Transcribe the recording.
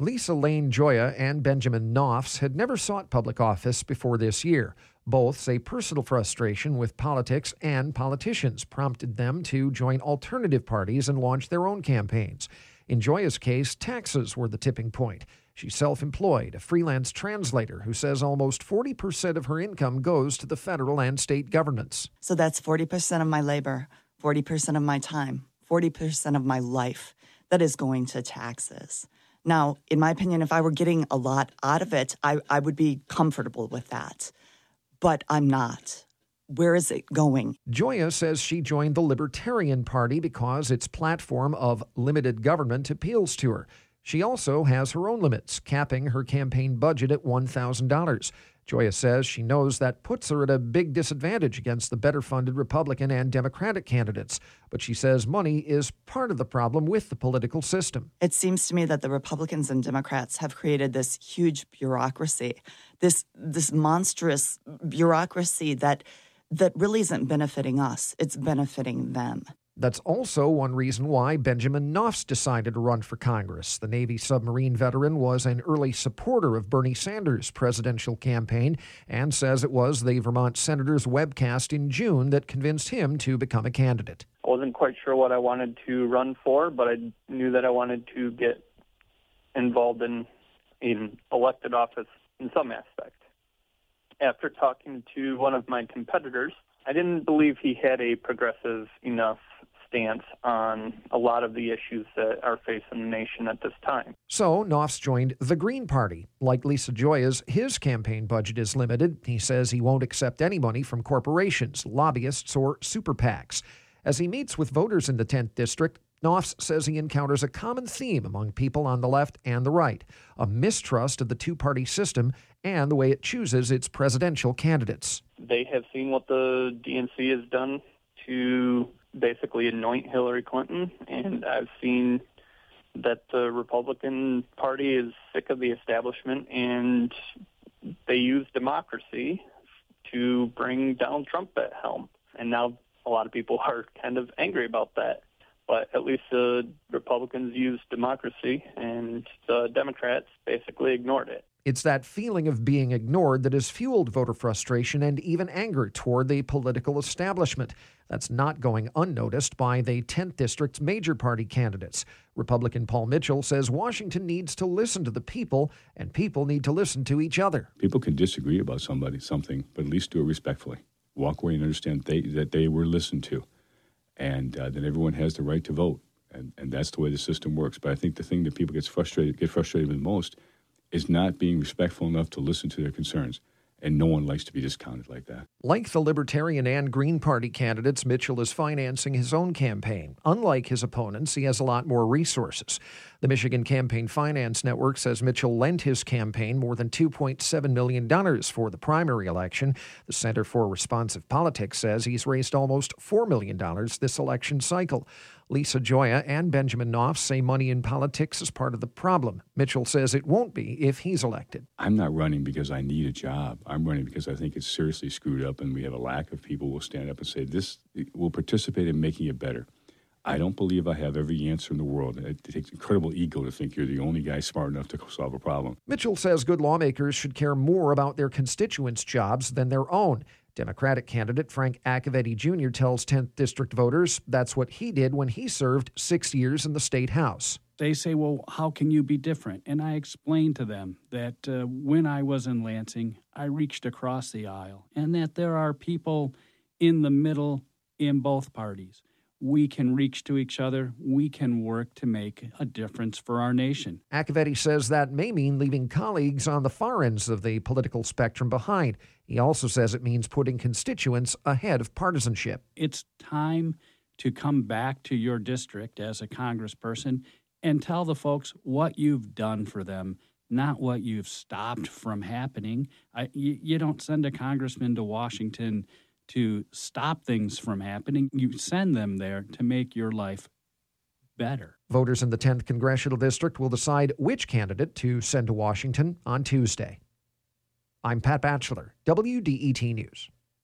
Lisa Lane Gioia and Benjamin Nofs had never sought public office before this year. Both say personal frustration with politics and politicians prompted them to join alternative parties and launch their own campaigns. In Gioia's case, taxes were the tipping point. She's self employed, a freelance translator who says almost 40% of her income goes to the federal and state governments. So that's 40% of my labor, 40% of my time, 40% of my life that is going to taxes. Now, in my opinion, if I were getting a lot out of it, I, I would be comfortable with that. But I'm not. Where is it going? Gioia says she joined the Libertarian Party because its platform of limited government appeals to her. She also has her own limits, capping her campaign budget at $1,000. Gioia says she knows that puts her at a big disadvantage against the better funded Republican and Democratic candidates. But she says money is part of the problem with the political system. It seems to me that the Republicans and Democrats have created this huge bureaucracy, this this monstrous bureaucracy that that really isn't benefiting us. It's benefiting them. That's also one reason why Benjamin Nofs decided to run for Congress. The Navy submarine veteran was an early supporter of Bernie Sanders' presidential campaign and says it was the Vermont senator's webcast in June that convinced him to become a candidate. I wasn't quite sure what I wanted to run for, but I knew that I wanted to get involved in in elected office in some aspect. After talking to one of my competitors, I didn't believe he had a progressive enough stance on a lot of the issues that are facing the nation at this time. So Nofs joined the Green Party. Like Lisa Gioia's, his campaign budget is limited. He says he won't accept any money from corporations, lobbyists, or super PACs. As he meets with voters in the 10th district, Nofs says he encounters a common theme among people on the left and the right a mistrust of the two party system and the way it chooses its presidential candidates. They have seen what the DNC has done to basically anoint Hillary Clinton, and mm-hmm. I've seen that the Republican Party is sick of the establishment and they use democracy to bring Donald Trump at helm. And now a lot of people are kind of angry about that. But at least the Republicans used democracy and the Democrats basically ignored it. It's that feeling of being ignored that has fueled voter frustration and even anger toward the political establishment. That's not going unnoticed by the 10th District's major party candidates. Republican Paul Mitchell says Washington needs to listen to the people, and people need to listen to each other. People can disagree about somebody, something, but at least do it respectfully. Walk away and understand they, that they were listened to, and uh, that everyone has the right to vote. And, and that's the way the system works. But I think the thing that people gets frustrated, get frustrated with most is not being respectful enough to listen to their concerns. And no one likes to be discounted like that. Like the Libertarian and Green Party candidates, Mitchell is financing his own campaign. Unlike his opponents, he has a lot more resources. The Michigan Campaign Finance Network says Mitchell lent his campaign more than $2.7 million for the primary election. The Center for Responsive Politics says he's raised almost $4 million this election cycle. Lisa Gioia and Benjamin Nofs say money in politics is part of the problem. Mitchell says it won't be if he's elected. I'm not running because I need a job. I'm running because I think it's seriously screwed up and we have a lack of people who will stand up and say, this will participate in making it better. I don't believe I have every answer in the world. It takes incredible ego to think you're the only guy smart enough to solve a problem. Mitchell says good lawmakers should care more about their constituents' jobs than their own. Democratic candidate Frank Accavitti Jr. tells 10th District voters that's what he did when he served six years in the state house. They say, well, how can you be different? And I explained to them that uh, when I was in Lansing, I reached across the aisle and that there are people in the middle in both parties we can reach to each other. We can work to make a difference for our nation. Accavitti says that may mean leaving colleagues on the far ends of the political spectrum behind. He also says it means putting constituents ahead of partisanship. It's time to come back to your district as a congressperson and tell the folks what you've done for them not what you've stopped from happening. I, you, you don't send a congressman to Washington to stop things from happening. You send them there to make your life better. Voters in the 10th Congressional District will decide which candidate to send to Washington on Tuesday. I'm Pat Batchelor, WDET News.